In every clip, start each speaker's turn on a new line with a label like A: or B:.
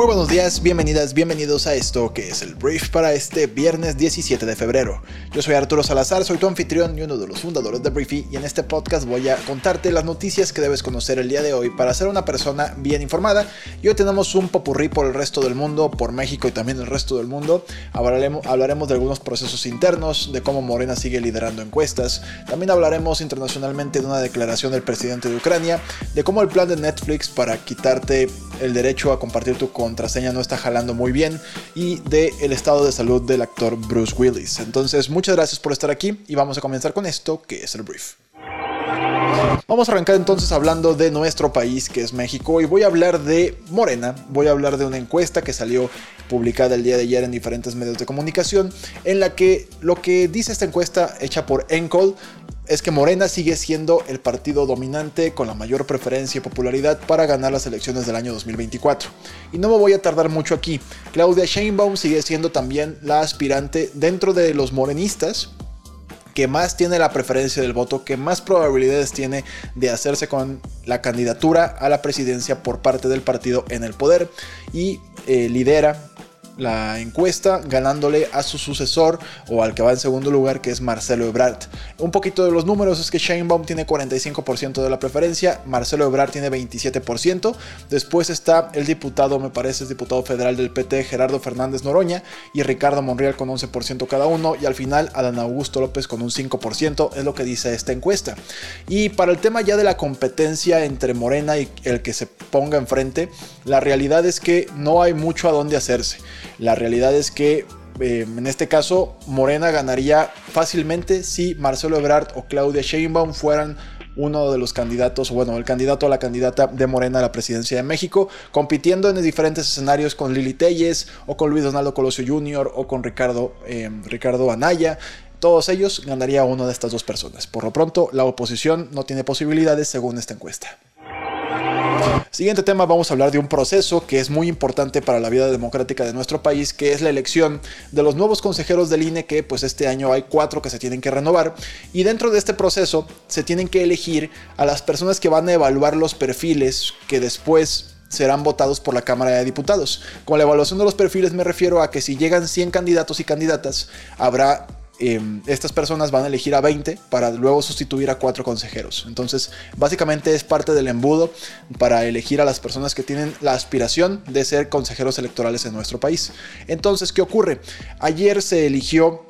A: Muy buenos días, bienvenidas, bienvenidos a esto que es el brief para este viernes 17 de febrero. Yo soy Arturo Salazar, soy tu anfitrión y uno de los fundadores de Briefy y en este podcast voy a contarte las noticias que debes conocer el día de hoy para ser una persona bien informada. Y hoy tenemos un popurrí por el resto del mundo, por México y también el resto del mundo. Hablaremos, de algunos procesos internos, de cómo Morena sigue liderando encuestas. También hablaremos internacionalmente de una declaración del presidente de Ucrania, de cómo el plan de Netflix para quitarte el derecho a compartir tu contraseña no está jalando muy bien y de el estado de salud del actor Bruce Willis. Entonces, muchas gracias por estar aquí y vamos a comenzar con esto que es el brief. Vamos a arrancar entonces hablando de nuestro país, que es México, y voy a hablar de Morena, voy a hablar de una encuesta que salió publicada el día de ayer en diferentes medios de comunicación, en la que lo que dice esta encuesta hecha por Encol es que Morena sigue siendo el partido dominante con la mayor preferencia y popularidad para ganar las elecciones del año 2024. Y no me voy a tardar mucho aquí. Claudia Sheinbaum sigue siendo también la aspirante dentro de los morenistas que más tiene la preferencia del voto, que más probabilidades tiene de hacerse con la candidatura a la presidencia por parte del partido en el poder y eh, lidera la encuesta, ganándole a su sucesor o al que va en segundo lugar, que es Marcelo Ebrard. Un poquito de los números es que Sheinbaum tiene 45% de la preferencia, Marcelo Ebrard tiene 27%, después está el diputado, me parece, es diputado federal del PT, Gerardo Fernández Noroña, y Ricardo Monreal con 11% cada uno, y al final Adán Augusto López con un 5%, es lo que dice esta encuesta. Y para el tema ya de la competencia entre Morena y el que se ponga enfrente, la realidad es que no hay mucho a dónde hacerse. La realidad es que eh, en este caso Morena ganaría fácilmente si Marcelo Ebrard o Claudia Sheinbaum fueran uno de los candidatos, bueno, el candidato a la candidata de Morena a la presidencia de México, compitiendo en diferentes escenarios con Lili Telles o con Luis Donaldo Colosio Jr. o con Ricardo, eh, Ricardo Anaya. Todos ellos ganaría uno de estas dos personas. Por lo pronto, la oposición no tiene posibilidades según esta encuesta. Siguiente tema, vamos a hablar de un proceso que es muy importante para la vida democrática de nuestro país, que es la elección de los nuevos consejeros del INE, que pues este año hay cuatro que se tienen que renovar. Y dentro de este proceso se tienen que elegir a las personas que van a evaluar los perfiles que después serán votados por la Cámara de Diputados. Con la evaluación de los perfiles me refiero a que si llegan 100 candidatos y candidatas, habrá Em, estas personas van a elegir a 20 para luego sustituir a cuatro consejeros. Entonces, básicamente es parte del embudo para elegir a las personas que tienen la aspiración de ser consejeros electorales en nuestro país. Entonces, ¿qué ocurre? Ayer se eligió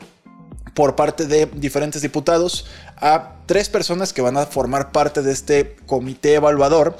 A: por parte de diferentes diputados a tres personas que van a formar parte de este comité evaluador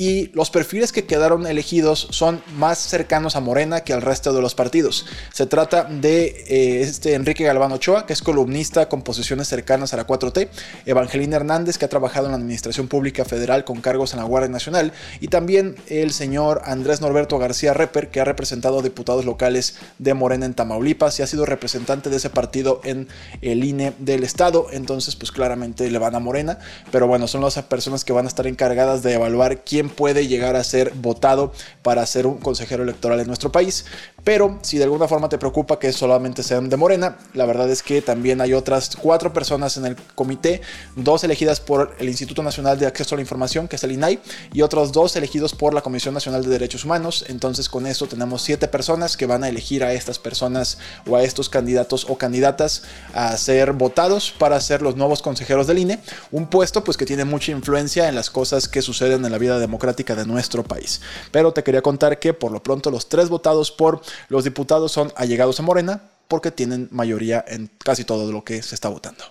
A: y los perfiles que quedaron elegidos son más cercanos a Morena que al resto de los partidos. Se trata de eh, este Enrique Galván Ochoa, que es columnista con posiciones cercanas a la 4T, Evangelina Hernández, que ha trabajado en la Administración Pública Federal con cargos en la Guardia Nacional, y también el señor Andrés Norberto García Reper, que ha representado a diputados locales de Morena en Tamaulipas y ha sido representante de ese partido en el INE del Estado. Entonces, pues claramente le van a Morena, pero bueno, son las personas que van a estar encargadas de evaluar quién puede llegar a ser votado para ser un consejero electoral en nuestro país. Pero si de alguna forma te preocupa que solamente sean de Morena, la verdad es que también hay otras cuatro personas en el comité, dos elegidas por el Instituto Nacional de Acceso a la Información, que es el INAI, y otros dos elegidos por la Comisión Nacional de Derechos Humanos. Entonces con esto tenemos siete personas que van a elegir a estas personas o a estos candidatos o candidatas a ser votados para ser los nuevos consejeros del INE, un puesto pues que tiene mucha influencia en las cosas que suceden en la vida democrática de nuestro país. Pero te quería contar que por lo pronto los tres votados por los diputados son allegados a Morena porque tienen mayoría en casi todo lo que se está votando.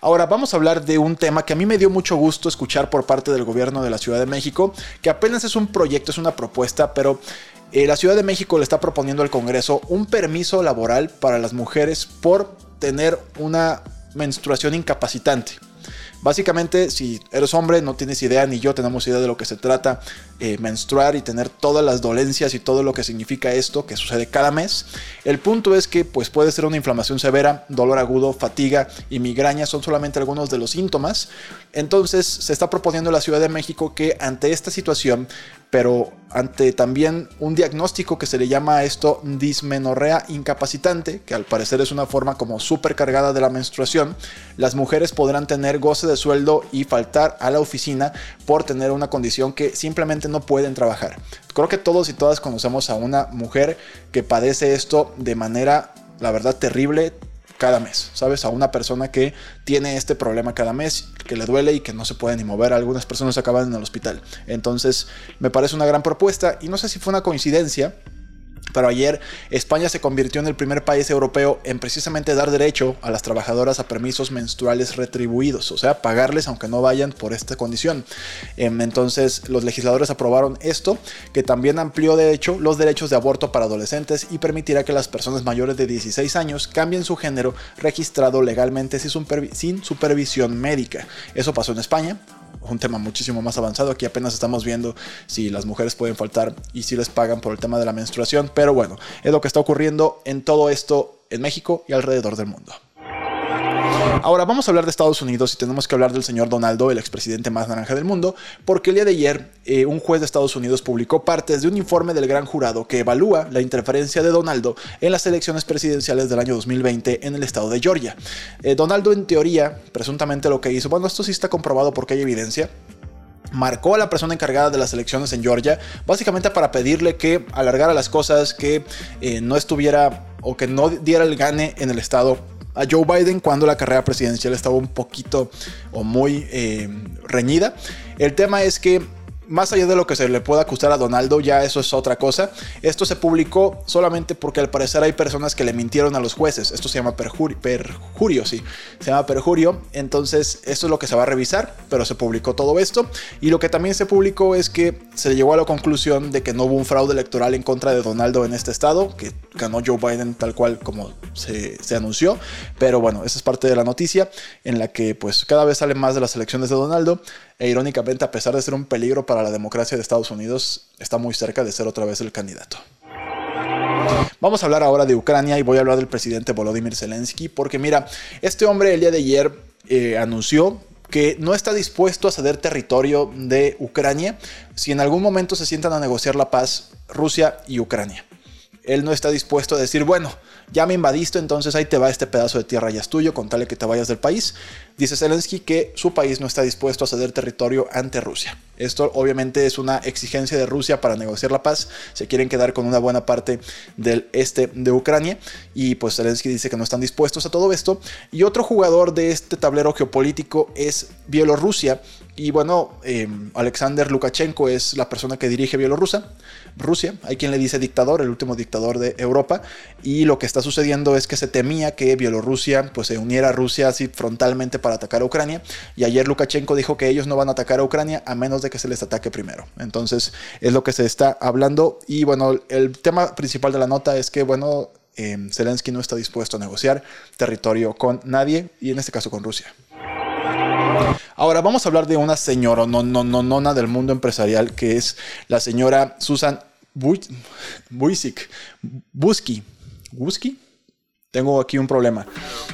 A: Ahora vamos a hablar de un tema que a mí me dio mucho gusto escuchar por parte del gobierno de la Ciudad de México, que apenas es un proyecto, es una propuesta, pero eh, la Ciudad de México le está proponiendo al Congreso un permiso laboral para las mujeres por tener una menstruación incapacitante. Básicamente, si eres hombre, no tienes idea, ni yo tenemos idea de lo que se trata eh, menstruar y tener todas las dolencias y todo lo que significa esto que sucede cada mes. El punto es que pues, puede ser una inflamación severa, dolor agudo, fatiga y migraña son solamente algunos de los síntomas. Entonces se está proponiendo en la Ciudad de México que ante esta situación pero ante también un diagnóstico que se le llama a esto dismenorrea incapacitante, que al parecer es una forma como súper cargada de la menstruación, las mujeres podrán tener goce de sueldo y faltar a la oficina por tener una condición que simplemente no pueden trabajar. Creo que todos y todas conocemos a una mujer que padece esto de manera, la verdad, terrible, cada mes, ¿sabes? A una persona que tiene este problema cada mes, que le duele y que no se puede ni mover. Algunas personas acaban en el hospital. Entonces, me parece una gran propuesta y no sé si fue una coincidencia pero ayer España se convirtió en el primer país europeo en precisamente dar derecho a las trabajadoras a permisos menstruales retribuidos, o sea, pagarles aunque no vayan por esta condición. Em, entonces los legisladores aprobaron esto, que también amplió de hecho los derechos de aborto para adolescentes y permitirá que las personas mayores de 16 años cambien su género registrado legalmente sin supervisión médica. Eso pasó en España, un tema muchísimo más avanzado. Aquí apenas estamos viendo si las mujeres pueden faltar y si les pagan por el tema de la menstruación. Pero bueno, es lo que está ocurriendo en todo esto en México y alrededor del mundo. Ahora vamos a hablar de Estados Unidos y tenemos que hablar del señor Donaldo, el expresidente más naranja del mundo, porque el día de ayer eh, un juez de Estados Unidos publicó partes de un informe del gran jurado que evalúa la interferencia de Donaldo en las elecciones presidenciales del año 2020 en el estado de Georgia. Eh, Donaldo en teoría, presuntamente lo que hizo, bueno, esto sí está comprobado porque hay evidencia, marcó a la persona encargada de las elecciones en Georgia, básicamente para pedirle que alargara las cosas, que eh, no estuviera o que no diera el gane en el estado a Joe Biden cuando la carrera presidencial estaba un poquito o muy eh, reñida. El tema es que más allá de lo que se le pueda acusar a Donaldo, ya eso es otra cosa. Esto se publicó solamente porque al parecer hay personas que le mintieron a los jueces. Esto se llama perjurio, sí. Se llama perjurio. Entonces, esto es lo que se va a revisar, pero se publicó todo esto. Y lo que también se publicó es que se llegó a la conclusión de que no hubo un fraude electoral en contra de Donaldo en este estado, que ganó Joe Biden tal cual como se, se anunció. Pero bueno, esa es parte de la noticia en la que pues cada vez salen más de las elecciones de Donaldo. E irónicamente, a pesar de ser un peligro para la democracia de Estados Unidos, está muy cerca de ser otra vez el candidato. Vamos a hablar ahora de Ucrania y voy a hablar del presidente Volodymyr Zelensky, porque mira, este hombre el día de ayer eh, anunció que no está dispuesto a ceder territorio de Ucrania si en algún momento se sientan a negociar la paz Rusia y Ucrania. Él no está dispuesto a decir, bueno, ya me invadiste, entonces ahí te va este pedazo de tierra, ya es tuyo, con tal que te vayas del país. Dice Zelensky que su país no está dispuesto a ceder territorio ante Rusia. Esto obviamente es una exigencia de Rusia para negociar la paz. Se quieren quedar con una buena parte del este de Ucrania y pues Zelensky dice que no están dispuestos a todo esto. Y otro jugador de este tablero geopolítico es Bielorrusia. Y bueno, em, Alexander Lukashenko es la persona que dirige Bielorrusia. Rusia, hay quien le dice dictador, el último dictador de Europa. Y lo que está sucediendo es que se temía que Bielorrusia pues, se uniera a Rusia así frontalmente para atacar a Ucrania. Y ayer Lukashenko dijo que ellos no van a atacar a Ucrania a menos de que se les ataque primero. Entonces es lo que se está hablando. Y bueno, el tema principal de la nota es que, bueno, em, Zelensky no está dispuesto a negociar territorio con nadie y en este caso con Rusia. Ahora vamos a hablar de una señora, no, no, no, nona del mundo empresarial, que es la señora Susan Buisik, Busky. ¿Busky? Tengo aquí un problema.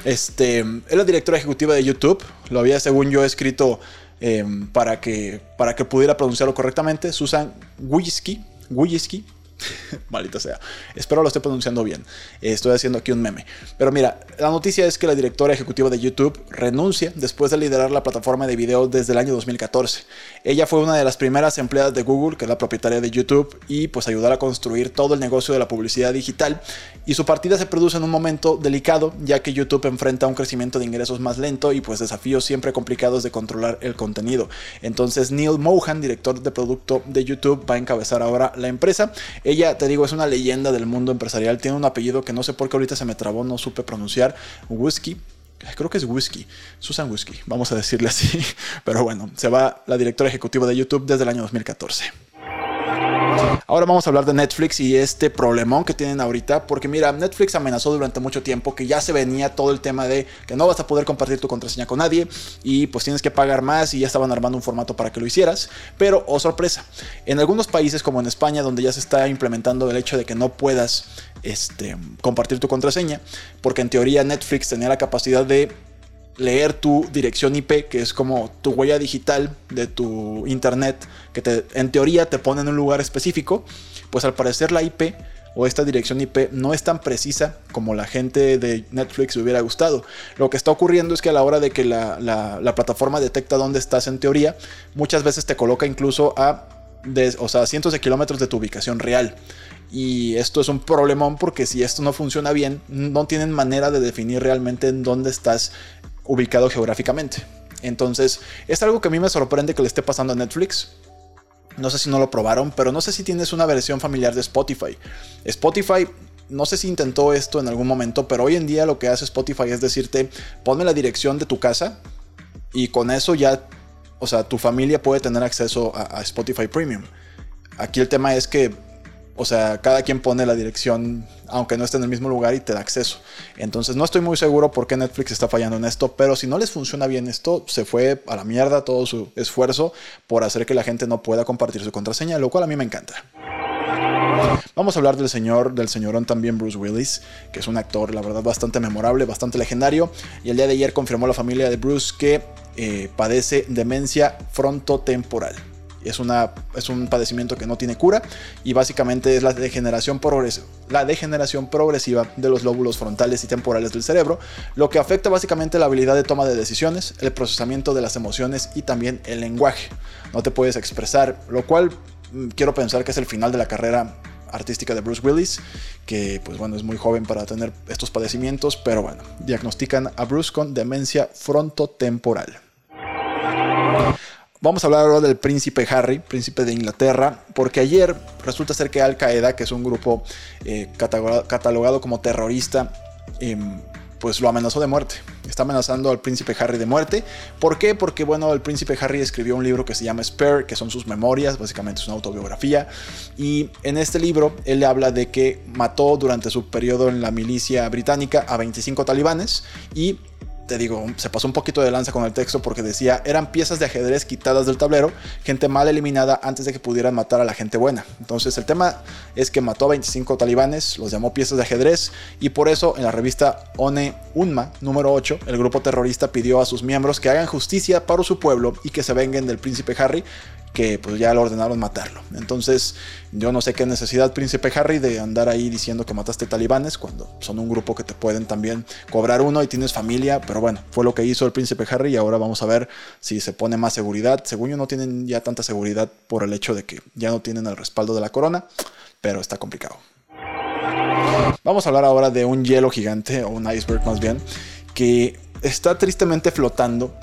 A: Este, es la directora ejecutiva de YouTube. Lo había, según yo, escrito em, para, que, para que pudiera pronunciarlo correctamente. Susan Wujcicki. Maldita sea. Espero lo esté pronunciando bien. estoy haciendo aquí un meme. Pero mira, la noticia es que la directora ejecutiva de YouTube renuncia después de liderar la plataforma de video desde el año 2014. Ella fue una de las primeras empleadas de Google, que es la propietaria de YouTube, y pues ayudar a construir todo el negocio de la publicidad digital. Y su partida se produce en un momento delicado, ya que YouTube enfrenta un crecimiento de ingresos más lento y pues desafíos siempre complicados de controlar el contenido. Entonces Neil Mohan, director de producto de YouTube, va a encabezar ahora la empresa. Te digo, es una leyenda del mundo empresarial. Tiene un apellido que no sé por qué ahorita se me trabó, no supe pronunciar. Whisky. Creo que es Whisky. Susan Whisky. Vamos a decirle así. Pero bueno, se va la directora ejecutiva de YouTube desde el año 2014. Ahora vamos a hablar de Netflix y este problemón que tienen ahorita, porque mira, Netflix amenazó durante mucho tiempo que ya se venía todo el tema de que no vas a poder compartir tu contraseña con nadie y pues tienes que pagar más y ya estaban armando un formato para que lo hicieras, pero oh sorpresa, en algunos países como en España donde ya se está implementando el hecho de que no puedas este, compartir tu contraseña, porque en teoría Netflix tenía la capacidad de leer tu dirección IP, que es como tu huella digital de tu internet, que en teoría te pone en un lugar específico, pues al parecer la IP o esta dirección IP no es tan precisa como la gente de Netflix le hubiera gustado. Lo que está ocurriendo es que a la hora de que la, la plataforma detecta dónde estás en teoría, muchas veces te coloca incluso a o sea, cientos de kilómetros de tu ubicación real. Y esto es un problemón porque si esto no funciona bien, no tienen manera de definir realmente en dónde estás ubicado geográficamente. Entonces, es algo que a mí me sorprende que le esté pasando a Netflix. No sé si no lo probaron, pero no sé si tienes una versión familiar de Spotify. Spotify, no sé si intentó esto en algún momento, pero hoy en día lo que hace Spotify es decirte, ponme la dirección de tu casa y con eso ya, o sea, tu familia puede tener acceso a, Spotify Premium. Aquí el tema es que o sea, cada quien pone la dirección, aunque no esté en el mismo lugar y te da acceso. Entonces no estoy muy seguro por qué Netflix está fallando en esto, pero si no les funciona bien esto, se fue a la mierda todo su esfuerzo por hacer que la gente no pueda compartir su contraseña, lo cual a mí me encanta. Vamos a hablar del señor, del señorón también Bruce Willis, que es un actor, la verdad, bastante memorable, bastante legendario. Y el día de ayer confirmó la familia de Bruce que eh, padece demencia frontotemporal es, una, es un padecimiento que no tiene cura y básicamente es la degeneración, la degeneración progresiva de los lóbulos frontales y temporales del cerebro, lo que afecta básicamente la habilidad de toma de decisiones, el procesamiento de las emociones y también el lenguaje. No te puedes expresar, lo cual mm, quiero pensar que es el final de la carrera artística de Bruce Willis, que pues bueno, es muy joven para tener estos padecimientos, pero bueno, diagnostican a Bruce con demencia frontotemporal. Vamos a hablar ahora del príncipe Harry, príncipe de Inglaterra, porque ayer resulta ser que Al Qaeda, que es un grupo eh, catalogado, como terrorista, em, pues lo amenazó de muerte. Está amenazando al príncipe Harry de muerte. ¿Por qué? Porque, bueno, el príncipe Harry escribió un libro que se llama Spare, que son sus memorias, básicamente es una autobiografía. Y en este libro él habla de que mató durante su periodo en la milicia británica a 25 talibanes y te digo, se pasó un poquito de lanza con el texto porque decía, eran piezas de ajedrez quitadas del tablero, gente mal eliminada antes de que pudieran matar a la gente buena. Entonces el tema es que mató a 25 talibanes, los llamó piezas de ajedrez y por eso en la revista One Unma número 8, el grupo terrorista pidió a sus miembros que hagan justicia para su pueblo y que se venguen del príncipe Harry, que pues ya le ordenaron matarlo. Entonces, yo no sé qué necesidad, príncipe Harry, de andar ahí diciendo que mataste talibanes cuando son un grupo que te pueden también cobrar uno y tienes familia, pero bueno, fue lo que hizo el príncipe Harry y ahora vamos a ver si se pone más seguridad. Según yo no tienen ya tanta seguridad por el hecho de que ya no tienen el respaldo de la corona, pero está complicado. Vamos a hablar ahora de un hielo gigante, o un iceberg más bien, que está tristemente flotando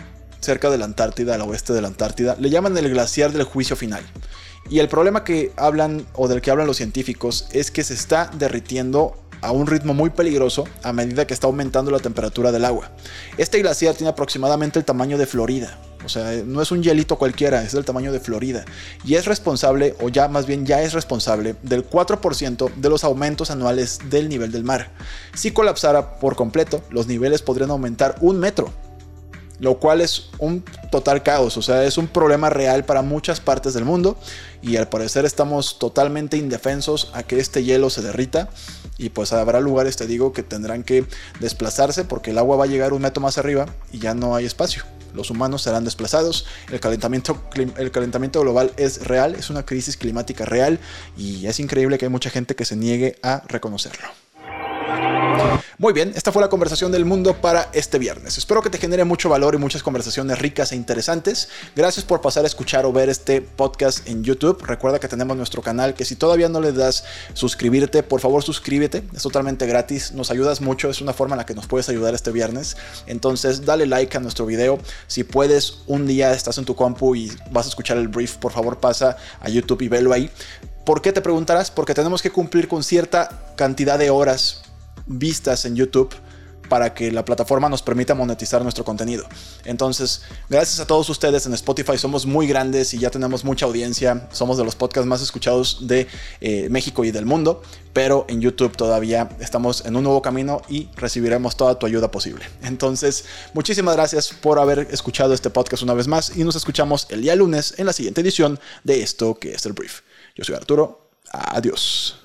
A: cerca de la Antártida, al oeste de la Antártida, le llaman el glaciar del juicio final. Y el problema que hablan o del que hablan los científicos es que se está derritiendo a un ritmo muy peligroso a medida que está aumentando la temperatura del agua. Este glaciar tiene aproximadamente el tamaño de Florida. O sea, no es un hielito cualquiera, es del tamaño de Florida. Y es responsable, o ya más bien ya es responsable, del 4% de los aumentos anuales del nivel del mar. Si colapsara por completo, los niveles podrían aumentar un metro lo cual es un total caos, o sea, es un problema real para muchas partes del mundo y al parecer estamos totalmente indefensos a que este hielo se derrita y pues habrá lugares, te digo, que tendrán que desplazarse porque el agua va a llegar un metro más arriba y ya no hay espacio. Los humanos serán desplazados, el calentamiento, el calentamiento global es real, es una crisis climática real y es increíble que hay mucha gente que se niegue a reconocerlo. Muy bien, esta fue la conversación del mundo para este viernes. Espero que te genere mucho valor y muchas conversaciones ricas e interesantes. Gracias por pasar a escuchar o ver este podcast en YouTube. Recuerda que tenemos nuestro canal que si todavía no le das suscribirte, por favor suscríbete. Es totalmente gratis, nos ayudas mucho, es una forma en la que nos puedes ayudar este viernes. Entonces dale like a nuestro video. Si puedes, un día estás en tu compu y vas a escuchar el brief, por favor pasa a YouTube y velo ahí. ¿Por qué te preguntarás? Porque tenemos que cumplir con cierta cantidad de horas vistas en YouTube para que la plataforma nos permita monetizar nuestro contenido. Entonces, gracias a todos ustedes en Spotify, somos muy grandes y ya tenemos mucha audiencia, somos de los podcasts más escuchados de eh, México y del mundo, pero en YouTube todavía estamos en un nuevo camino y recibiremos toda tu ayuda posible. Entonces, muchísimas gracias por haber escuchado este podcast una vez más y nos escuchamos el día lunes en la siguiente edición de esto que es el brief. Yo soy Arturo. Adiós.